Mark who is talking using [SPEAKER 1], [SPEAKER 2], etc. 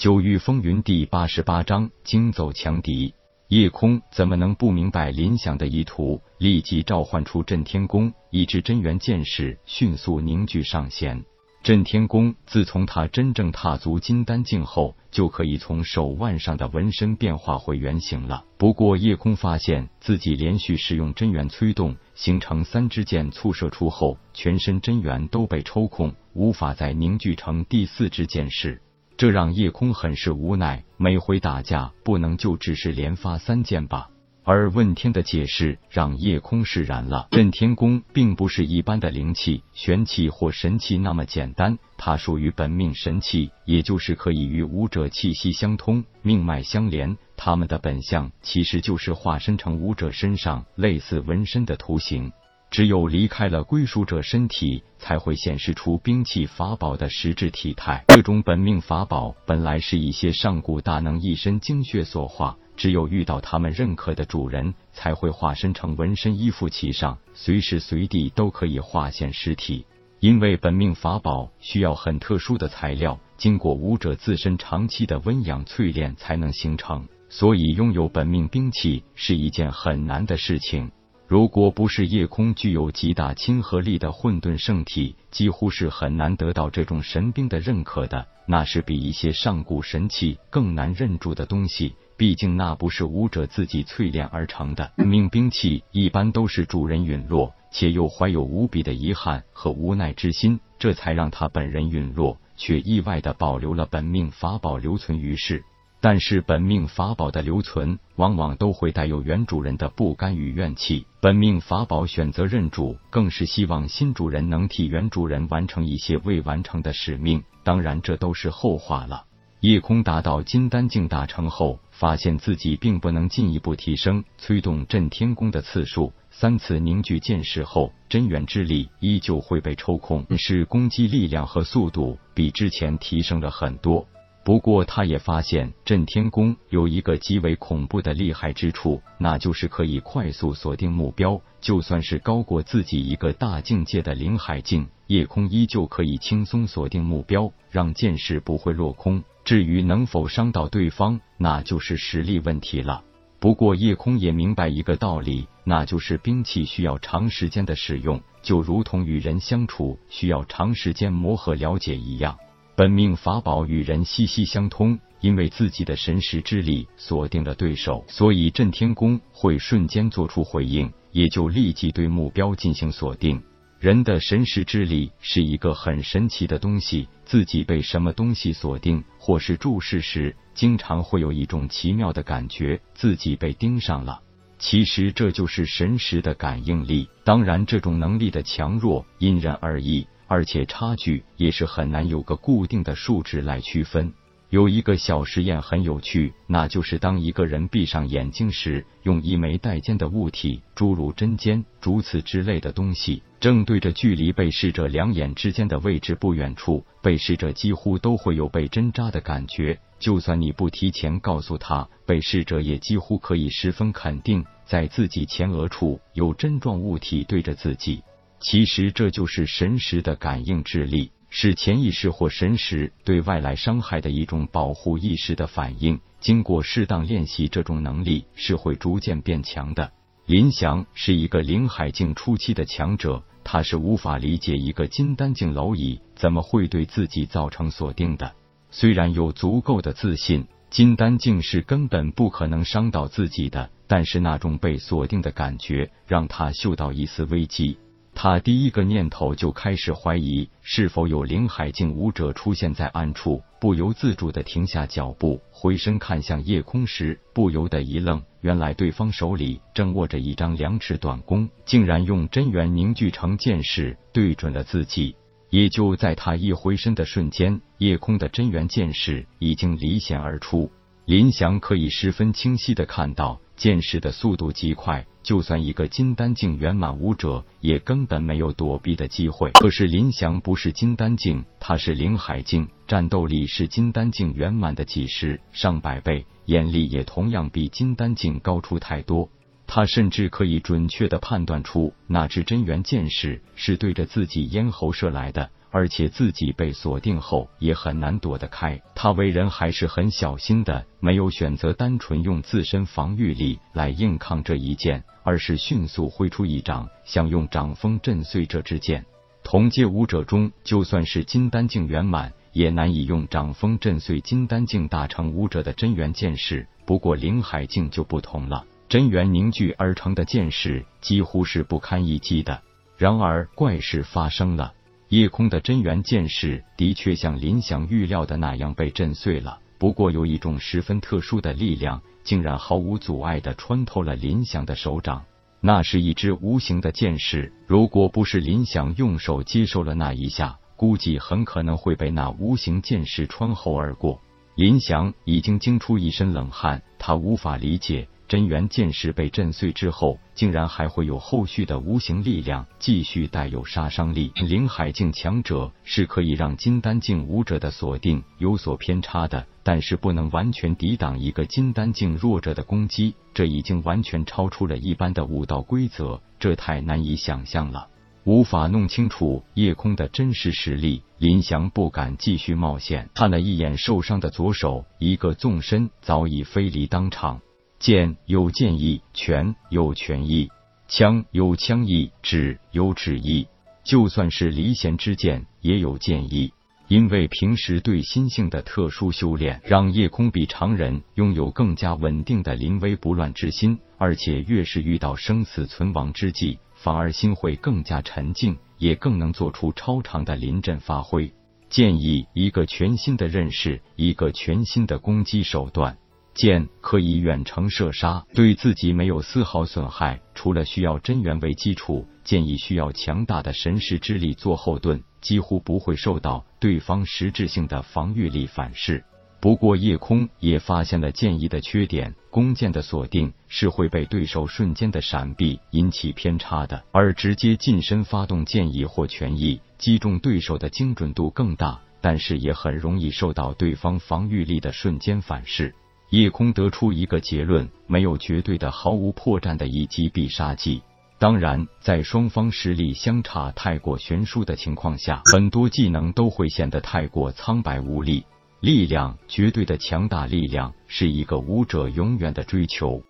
[SPEAKER 1] 九域风云第八十八章惊走强敌。夜空怎么能不明白林想的意图？立即召唤出震天弓，一支真元剑士迅速凝聚上弦。震天弓自从他真正踏足金丹境后，就可以从手腕上的纹身变化回原形了。不过夜空发现自己连续使用真元催动，形成三支箭促射出后，全身真元都被抽空，无法再凝聚成第四支剑士。这让夜空很是无奈。每回打架不能就只是连发三箭吧？而问天的解释让夜空释然了。震天功并不是一般的灵气、玄气或神气那么简单，它属于本命神器，也就是可以与武者气息相通、命脉相连。他们的本相其实就是化身成武者身上类似纹身的图形。只有离开了归属者身体，才会显示出兵器法宝的实质体态。这种本命法宝本来是一些上古大能一身精血所化，只有遇到他们认可的主人，才会化身成纹身依附其上，随时随地都可以化现实体。因为本命法宝需要很特殊的材料，经过武者自身长期的温养淬炼才能形成，所以拥有本命兵器是一件很难的事情。如果不是夜空具有极大亲和力的混沌圣体，几乎是很难得到这种神兵的认可的。那是比一些上古神器更难认住的东西，毕竟那不是武者自己淬炼而成的。命兵器一般都是主人陨落，且又怀有无比的遗憾和无奈之心，这才让他本人陨落，却意外的保留了本命法宝留存于世。但是本命法宝的留存，往往都会带有原主人的不甘与怨气。本命法宝选择认主，更是希望新主人能替原主人完成一些未完成的使命。当然，这都是后话了。夜空达到金丹境大成后，发现自己并不能进一步提升催动震天宫的次数。三次凝聚剑士后，真元之力依旧会被抽空，是攻击力量和速度比之前提升了很多。不过，他也发现震天弓有一个极为恐怖的厉害之处，那就是可以快速锁定目标。就算是高过自己一个大境界的灵海境，夜空依旧可以轻松锁定目标，让剑士不会落空。至于能否伤到对方，那就是实力问题了。不过，夜空也明白一个道理，那就是兵器需要长时间的使用，就如同与人相处需要长时间磨合了解一样。本命法宝与人息息相通，因为自己的神识之力锁定了对手，所以震天宫会瞬间做出回应，也就立即对目标进行锁定。人的神识之力是一个很神奇的东西，自己被什么东西锁定或是注视时，经常会有一种奇妙的感觉，自己被盯上了。其实这就是神识的感应力。当然，这种能力的强弱因人而异。而且差距也是很难有个固定的数值来区分。有一个小实验很有趣，那就是当一个人闭上眼睛时，用一枚带尖的物体，诸如针尖、竹子之类的东西，正对着距离被试者两眼之间的位置不远处，被试者几乎都会有被针扎的感觉。就算你不提前告诉他，被试者也几乎可以十分肯定，在自己前额处有针状物体对着自己。其实这就是神识的感应之力，是潜意识或神识对外来伤害的一种保护意识的反应。经过适当练习，这种能力是会逐渐变强的。林翔是一个灵海境初期的强者，他是无法理解一个金丹境蝼蚁怎么会对自己造成锁定的。虽然有足够的自信，金丹境是根本不可能伤到自己的，但是那种被锁定的感觉让他嗅到一丝危机。他第一个念头就开始怀疑是否有灵海境武者出现在暗处，不由自主的停下脚步，回身看向夜空时，不由得一愣，原来对方手里正握着一张两尺短弓，竟然用真元凝聚成剑势，对准了自己。也就在他一回身的瞬间，夜空的真元剑势已经离弦而出，林翔可以十分清晰的看到。剑士的速度极快，就算一个金丹境圆满武者，也根本没有躲避的机会。可是林翔不是金丹境，他是灵海境，战斗力是金丹境圆满的几十上百倍，眼力也同样比金丹境高出太多。他甚至可以准确的判断出那只真元剑士是对着自己咽喉射来的，而且自己被锁定后也很难躲得开。他为人还是很小心的，没有选择单纯用自身防御力来硬抗这一剑，而是迅速挥出一掌，想用掌风震碎这支剑。同阶武者中，就算是金丹境圆满，也难以用掌风震碎金丹境大成武者的真元剑士。不过灵海境就不同了。真元凝聚而成的剑士几乎是不堪一击的。然而怪事发生了，夜空的真元剑士的确像林想预料的那样被震碎了。不过有一种十分特殊的力量，竟然毫无阻碍的穿透了林想的手掌。那是一只无形的剑士，如果不是林想用手接受了那一下，估计很可能会被那无形剑士穿喉而过。林翔已经惊出一身冷汗，他无法理解。真元剑士被震碎之后，竟然还会有后续的无形力量继续带有杀伤力。灵海境强者是可以让金丹境武者的锁定有所偏差的，但是不能完全抵挡一个金丹境弱者的攻击。这已经完全超出了一般的武道规则，这太难以想象了，无法弄清楚夜空的真实实力。林翔不敢继续冒险，看了一眼受伤的左手，一个纵身早已飞离当场。剑有剑意，拳有拳意，枪有枪意，指有指意。就算是离弦之剑，也有剑意。因为平时对心性的特殊修炼，让夜空比常人拥有更加稳定的临危不乱之心，而且越是遇到生死存亡之际，反而心会更加沉静，也更能做出超常的临阵发挥。建议一个全新的认识，一个全新的攻击手段。剑可以远程射杀，对自己没有丝毫损害。除了需要真元为基础，剑意需要强大的神识之力做后盾，几乎不会受到对方实质性的防御力反噬。不过，夜空也发现了剑意的缺点：弓箭的锁定是会被对手瞬间的闪避引起偏差的，而直接近身发动剑意或拳意，击中对手的精准度更大，但是也很容易受到对方防御力的瞬间反噬。夜空得出一个结论：没有绝对的、毫无破绽的一击必杀技。当然，在双方实力相差太过悬殊的情况下，很多技能都会显得太过苍白无力。力量，绝对的强大力量，是一个武者永远的追求。